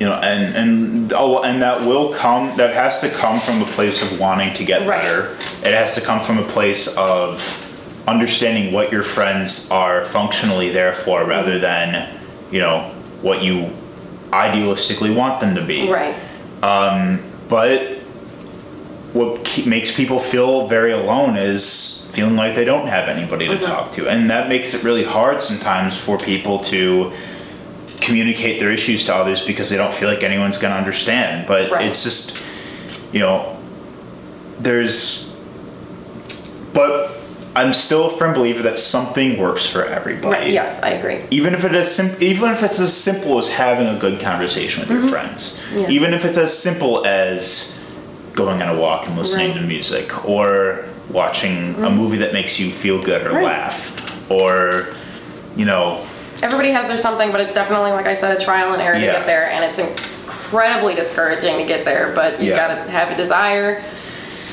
you know, and and oh, and that will come. That has to come from a place of wanting to get Right. better. It has to come from a place of understanding what your friends are functionally there for, rather than you know what you idealistically want them to be. Right. Um, But what ke- makes people feel very alone is feeling like they don't have anybody to Mm-hmm. talk to, and that makes it really hard sometimes for people to communicate their issues to others because they don't feel like anyone's going to understand. But Right. it's just, you know, there's, but I'm still a firm believer that something works for everybody Right. Yes, I agree. even if it is sim- even if it's as simple as having a good conversation with your friends Mm-hmm. Yeah. even if it's as simple as going on a walk and listening Right. to music or watching a mm-hmm. movie that makes you feel good or Right. laugh or you know Everybody has their something, but it's definitely, like I said, a trial and error Yeah. to get there, and it's incredibly discouraging to get there. But you Yeah. gotta have a desire.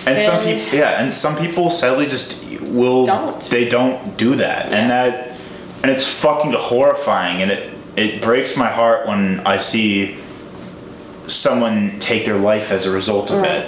and some people yeah and some people sadly just will Don't. they don't do that and that and it's fucking horrifying and it it breaks my heart when i see someone take their life as a result of Right. it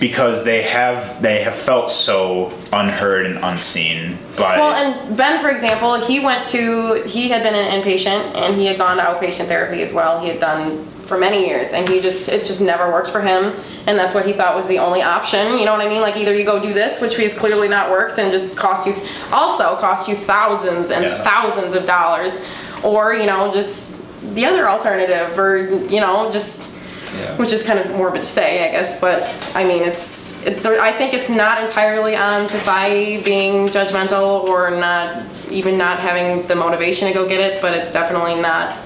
because they have they have felt so unheard and unseen by Well, and Ben, for example, he went to, he had been an inpatient and he had gone to outpatient therapy as well. He had done for many years and he just, it just never worked for him. And that's what he thought was the only option. You know what I mean? Like either you go do this, which has clearly not worked and just cost you, also cost you thousands and Yeah. thousands of dollars, or, you know, just the other alternative or, you know, just, Which is kind of morbid to say, I guess, but I mean, it's, it, there, I think it's not entirely on society being judgmental or not, even not having the motivation to go get it, but it's definitely not.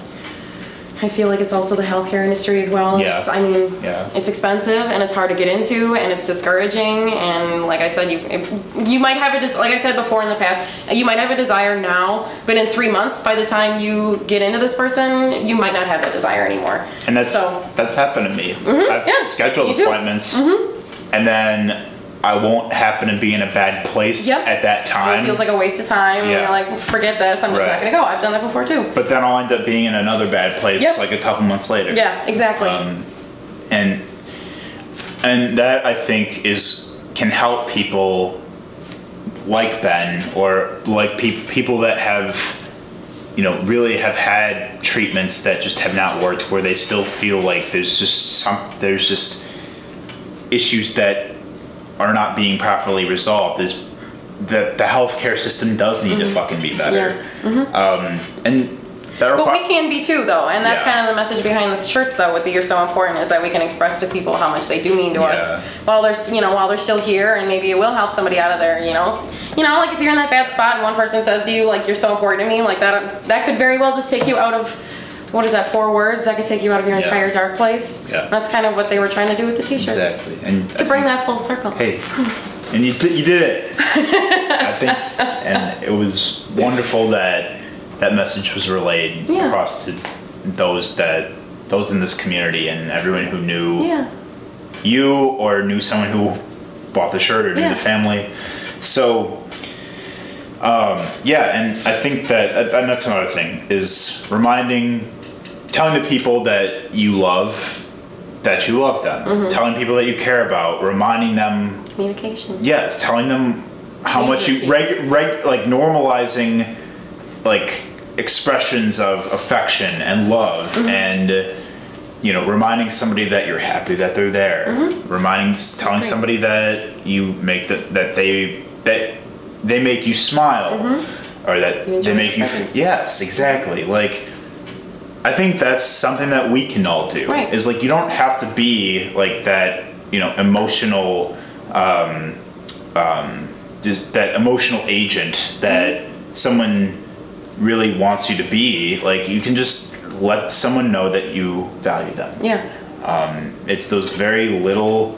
I feel like it's also the healthcare industry as well. Yeah. It's, I mean, Yeah. it's expensive and it's hard to get into and it's discouraging. And like I said, you if, you might have a like I said before in the past, you might have a desire now, but in three months, by the time you get into this person, you might not have that desire anymore. and that's so. that's happened to me i've yeah, scheduled me too. Mm-hmm. appointments and then i won't happen to be in a bad place Yep. at that time It feels like a waste of time. Yeah. you're like, forget this. I'm just Right. not gonna go. I've done that before too. but then i'll end up being in another bad place Yep. like a couple months later Yeah, exactly. Um, and and that I think is can help people like Ben or like pe- people that have you know really have had treatments that just have not worked where they still feel like there's just some there's just issues that are not being properly resolved is that the healthcare system does need to fucking be better um, and that but we can be too, though, and that's Yeah. kind of the message behind the shirts, though. With the "You're so important" is that we can express to people how much they do mean to Yeah. us while they're, you know, while they're still here, and maybe it will help somebody out of there. You know, you know, like if you're in that bad spot and one person says to you, like, "You're so important to me," like that, that could very well just take you out of. What is that? Four words that could take you out of your Yeah. entire dark place. Yeah. That's kind of what they were trying to do with the T-shirts. exactly and To I bring think- that full circle. Hey, and you did, you did it. I think, and it was wonderful that that message was relayed Yeah. across to those that those in this community and everyone who knew Yeah. you or knew someone who bought the shirt or knew the family. So, um, yeah, and I think that and that's another thing is reminding, telling the people that you love that you love them, Mm-hmm. telling people that you care about, reminding them Communication. yes telling them how much you reg, reg like normalizing like expressions of affection and love Mm-hmm. and you know reminding somebody that you're happy that they're there reminding telling Mm-hmm. Great. somebody that you make that that they that they make you smile or that Mm-hmm. You enjoy they make you f- yes exactly like I think that's something that we can all do. Right. Is like you don't have to be like that, you know, emotional, um, um, just that emotional agent that Mm-hmm. someone really wants you to be. Like you can just let someone know that you value them. Yeah. It's those very little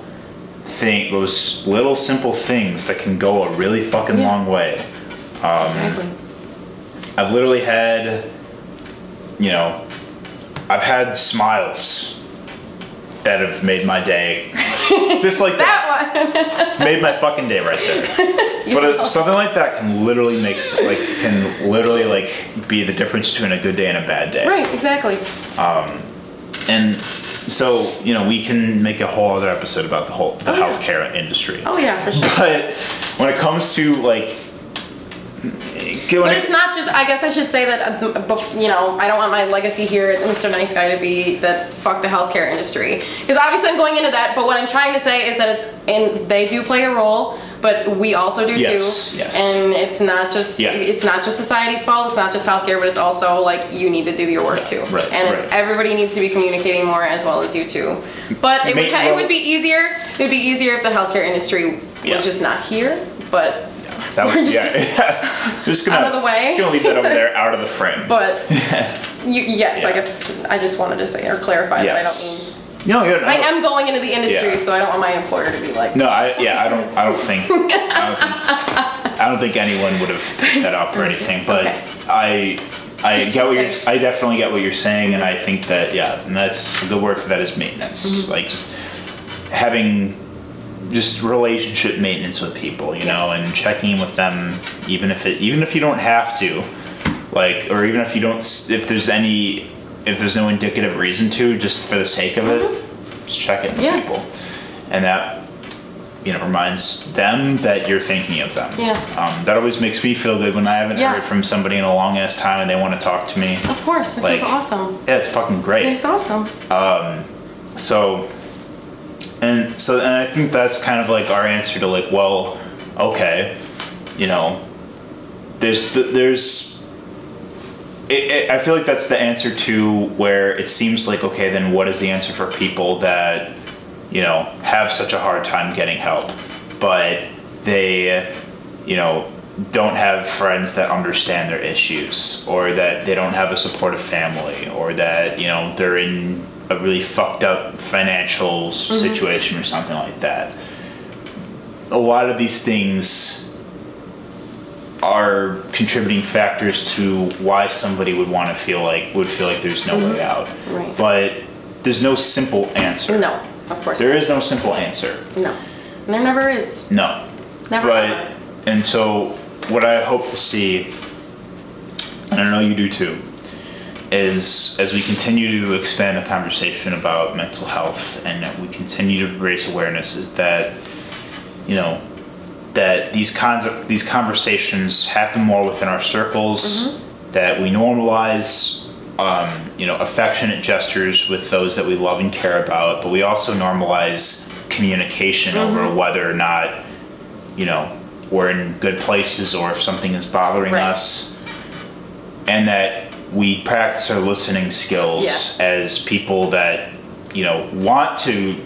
thing, those little simple things that can go a really fucking Yeah. long way. Exactly. I've literally had, you know, I've had smiles that have made my day. Just like that. That one. Made my fucking day right there. But something like that can literally make, like, can literally, like, be the difference between a good day and a bad day. right. Exactly. Um, and so, you know, we can make a whole other episode about the whole, the Oh, yeah. healthcare industry. Oh yeah, for sure. But when it comes to, like, But it- it's not just. I guess I should say that. uh, You know, I don't want my legacy here at Mr. Nice Guy to be that fuck the healthcare industry because obviously I'm going into that. But what I'm trying to say is that it's and they do play a role, but we also do Yes, too. yes. And it's not just. Yeah. It's not just society's fault. It's not just healthcare, but it's also like you need to do your work too. Right, And right. Everybody needs to be communicating more as well as you too. But it would ha- it would be easier. It would be easier if the healthcare industry Yeah. was just not here. But That We're just- yeah, Just gonna, Out of the way. Just gonna leave that over there, out of the frame. But you, yes, I guess I just wanted to say or clarify that I don't yes. No, yeah, no. mean. I am going into the industry, Yeah. so I don't want my employer to be like. No, I yeah, I don't. I don't think. I don't think. I don't think anyone would have picked that up or anything. But Okay. I, I Just get what you're. I definitely get what you're saying, and I think that yeah, and that's the word for that is maintenance. Mm-hmm. Like just having just relationship maintenance with people, you know, and checking in with them, even if it, even if you don't have to, like, or even if you don't, if there's any, if there's no indicative reason to, just for the sake of it, just check in with Mm-hmm. Yeah. people, and that, you know, reminds them that you're thinking of them. Yeah. Um, that always makes me feel good when I haven't Yeah. heard from somebody in a long ass time and they want to talk to me. Of course, it Like- feels awesome. Yeah, it's fucking great. It's awesome. Um, So, and so, and I think that's kind of like our answer to like, well, okay, you know, there's th- there's. It, it, I feel like that's the answer to where it seems like okay, then what is the answer for people that you know have such a hard time getting help, but they, you know, don't have friends that understand their issues, or that they don't have a supportive family, or that you know they're in a really fucked up financial s- situation or something like that. A lot of these things are contributing factors to why somebody would want to feel like would feel like there's no mm-hmm. way out. Right. But there's no simple answer. No, of course. There is no simple answer. No, there never is. No. Never. But ever. and so what I hope to see, and I know you do too, is as we continue to expand the conversation about mental health and that we continue to raise awareness, is that you know that these kinds of these conversations happen more within our circles, that we normalize. Um, you know, affectionate gestures with those that we love and care about, but we also normalize communication over whether or not you know, we're in good places or if something is bothering Right. us. And that we practice our listening skills Yeah. as people that, you know, want to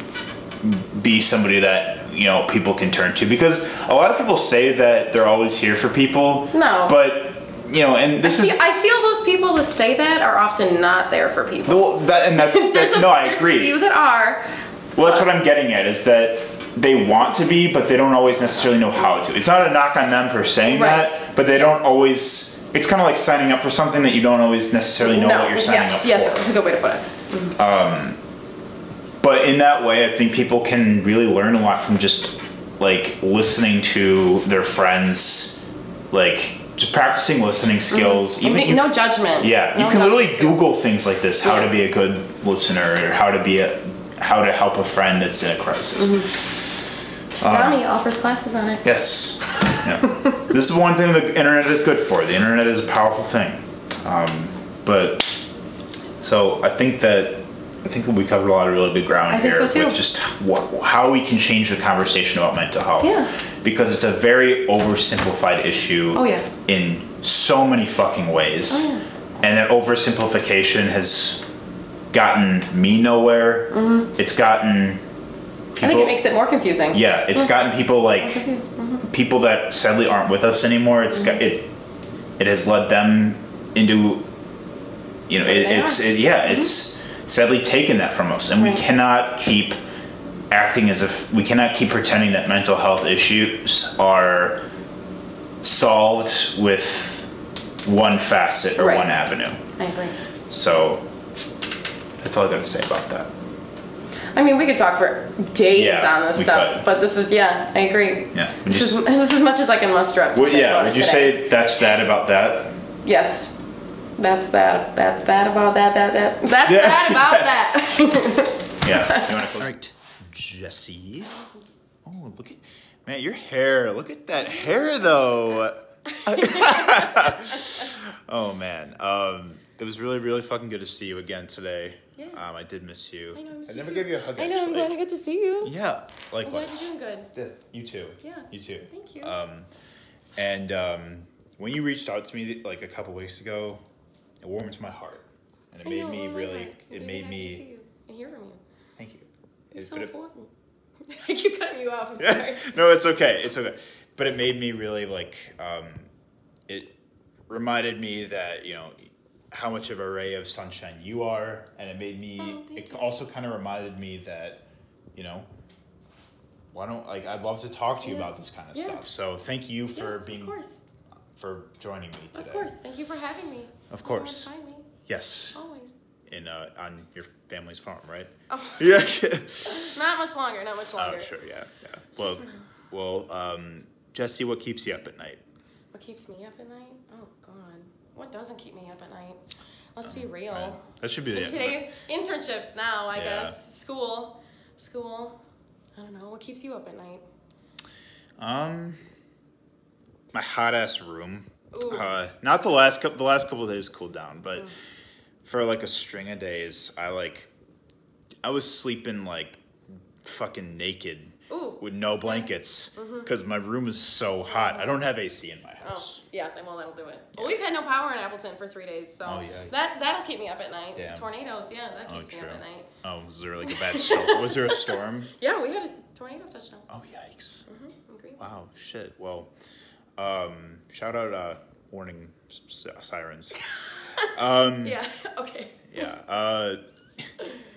be somebody that, you know, people can turn to. Because a lot of people say that they're always here for people. No. But, you know, and this I is i feel those people that say that are often not there for people. well, that, and that's, that, a, no, I agree. few that are. Well, that's what I'm getting at is that they want to be, but they don't always necessarily know how to. It's not a knock on them for saying Right. that, but they Yes. don't always. It's kind of like signing up for something that you don't always necessarily know no, what you're signing yes, up yes, for. that's a good way to put it. But in that way, I think people can really learn a lot from just like listening to their friends, like just practicing listening skills. And Even be- you- no judgment. Yeah, you can literally too. Google things like this: how Yeah. to be a good listener, or how to be a, how to help a friend that's in a crisis. Mm-hmm. Um, NAMI offers classes on it. Yes. Yeah. this is one thing the internet is good for. The internet is a powerful thing. Um, but so I think that I think we covered a lot of really good ground I here so, with just wh- how we can change the conversation about mental health. Yeah. Because it's a very oversimplified issue. Oh, yeah. In so many fucking ways. Oh, and that oversimplification has gotten me nowhere. It's gotten people, Mm-hmm. I think it makes it more confusing. yeah, it's gotten people like. Mm-hmm. people that sadly aren't with us anymore. It's got it. It has led them into, you know, it, it's. Mm-hmm. it, yeah, it's sadly taken that from us, and we cannot keep acting as if we cannot keep pretending that mental health issues are solved with one facet or Right. one avenue. I agree. So that's all I got to say about that. I mean, we could talk for days Yeah, on this stuff, could. but this is yeah, I agree. Yeah. Would This you, is, this is as much as I can muster up to would, say yeah. about Would it you today. say that's that about that? Yes. That's that. That's that about that. That that. That's Yeah. that about that. Yeah. You want to? All right, Jesse. Oh, look at man, your hair. Look at that hair, though. oh man, um, it was really, really fucking good to see you again today. Yeah. Um, I did miss you. I know. I missed you never too. gave you a hug. I know. I'm glad I got to see you. Yeah, I'm glad you're doing good. You too. Yeah. You too. Thank you. Um, and um, when you reached out to me like a couple weeks ago, it warmed my heart, and it I made know, me really. God. It I'm made happy to see me. you and hear from you. Thank you. You're so important. I keep cutting you off. I'm sorry. no, it's okay. It's okay. But it made me really like. Um, it reminded me that you know how much of a ray of sunshine you are, and it made me. Oh, it also kind of reminded me that, you know. Why don't like I'd love to talk to you Yeah. about this kind of Yeah. stuff. So thank you for yes, being of course. for joining me today. Of course. Thank you for having me. Of course. Find me. Yes, Always. in uh, on your family's farm, right? Oh, Yeah. not much longer. Not much longer. oh, sure. Yeah. Yeah. Well, well, um, Jesse, what keeps you up at night? What keeps me up at night? Oh God. What doesn't keep me up at night? Let's be real. Right. That should be the In today's internships now, I Yeah. guess. School. School. I don't know. What keeps you up at night? Um, my hot ass room. Ooh. Uh, not the last couple. The last couple of days cooled down, but for like a string of days, I like, I was sleeping like fucking naked Ooh. with no blankets because my room is so hot. I don't have AC in my Oh, house. yeah, then well that'll do it. Well, we've had no power in Appleton for three days, so Oh, yikes. that that'll keep me up at night. Damn. Tornadoes, yeah, that Oh, keeps me up at night. Oh, was there like a bad storm? was there a storm? Yeah, we had a tornado touchdown. Oh, yikes. Mm-hmm. Wow, shit. Well, um, shout out uh, warning s- s- sirens. Um, Yeah. Okay. yeah. Uh,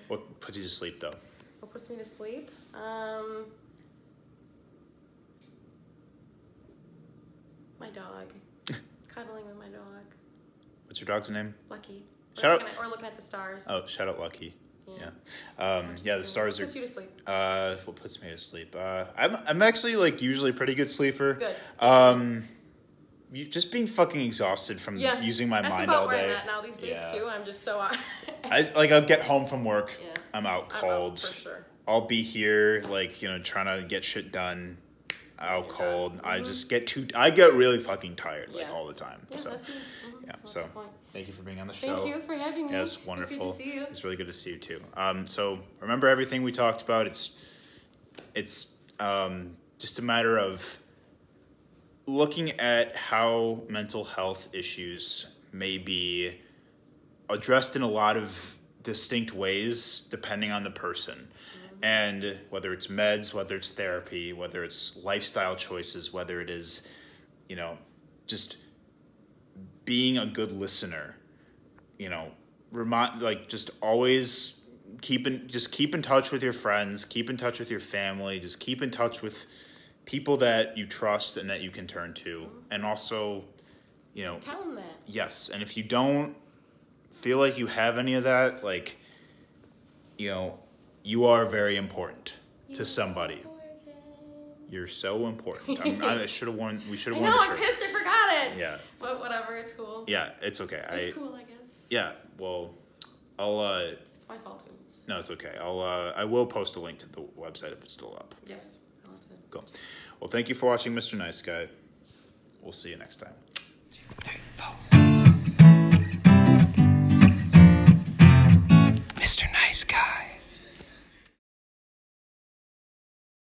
what put you to sleep though? What puts me to sleep? Um, my dog. Cuddling with my dog. What's your dog's name? Lucky. Or Shout out- looking, at, or looking at the stars. Oh, shout out Lucky. Yeah. Yeah. Um, yeah, the stars What are. puts you to sleep? Uh, what puts me to sleep? Uh, I'm I'm actually like usually a pretty good sleeper. Good. Um, you just being fucking exhausted from Yeah. using my That's mind about all where day. I'm at now these days Yeah. too. I'm just so. I like I'll get home from work. Yeah. I'm out I'm out cold. for sure. I'll be here like you know trying to get shit done. Out cold. done. I Mhm. just get too. I get really fucking tired like Yeah. all the time. Yeah, so that's me. Mhm. yeah. So thank you for being on the show. Thank you for having me. Yes, It's wonderful. good to see you. It's really good to see you too. Um, so remember everything we talked about. It's it's um, just a matter of looking at how mental health issues may be addressed in a lot of distinct ways depending on the person. And whether it's meds, whether it's therapy, whether it's lifestyle choices, whether it is, you know, just being a good listener, you know, remind like just always keep in just keep in touch with your friends, keep in touch with your family, just keep in touch with people that you trust and that you can turn to. And also, you know, Tell him that. yes, and if you don't feel like you have any of that, like you know, you are very important you to somebody. Important. You're so important. i should have worn. We should have worn. No, I'm pissed. I forgot it. Yeah. But whatever. It's cool. Yeah, it's okay. It's I, cool, I guess. Yeah. Well, I'll. Uh, it's my fault. No, it's okay. I'll. Uh, I will post a link to the website if it's still up. Yes. I'll have to. Cool. Well, thank you for watching, Mr. Nice Guy. We'll see you next time. Two, three, four. Mr. Nice Guy.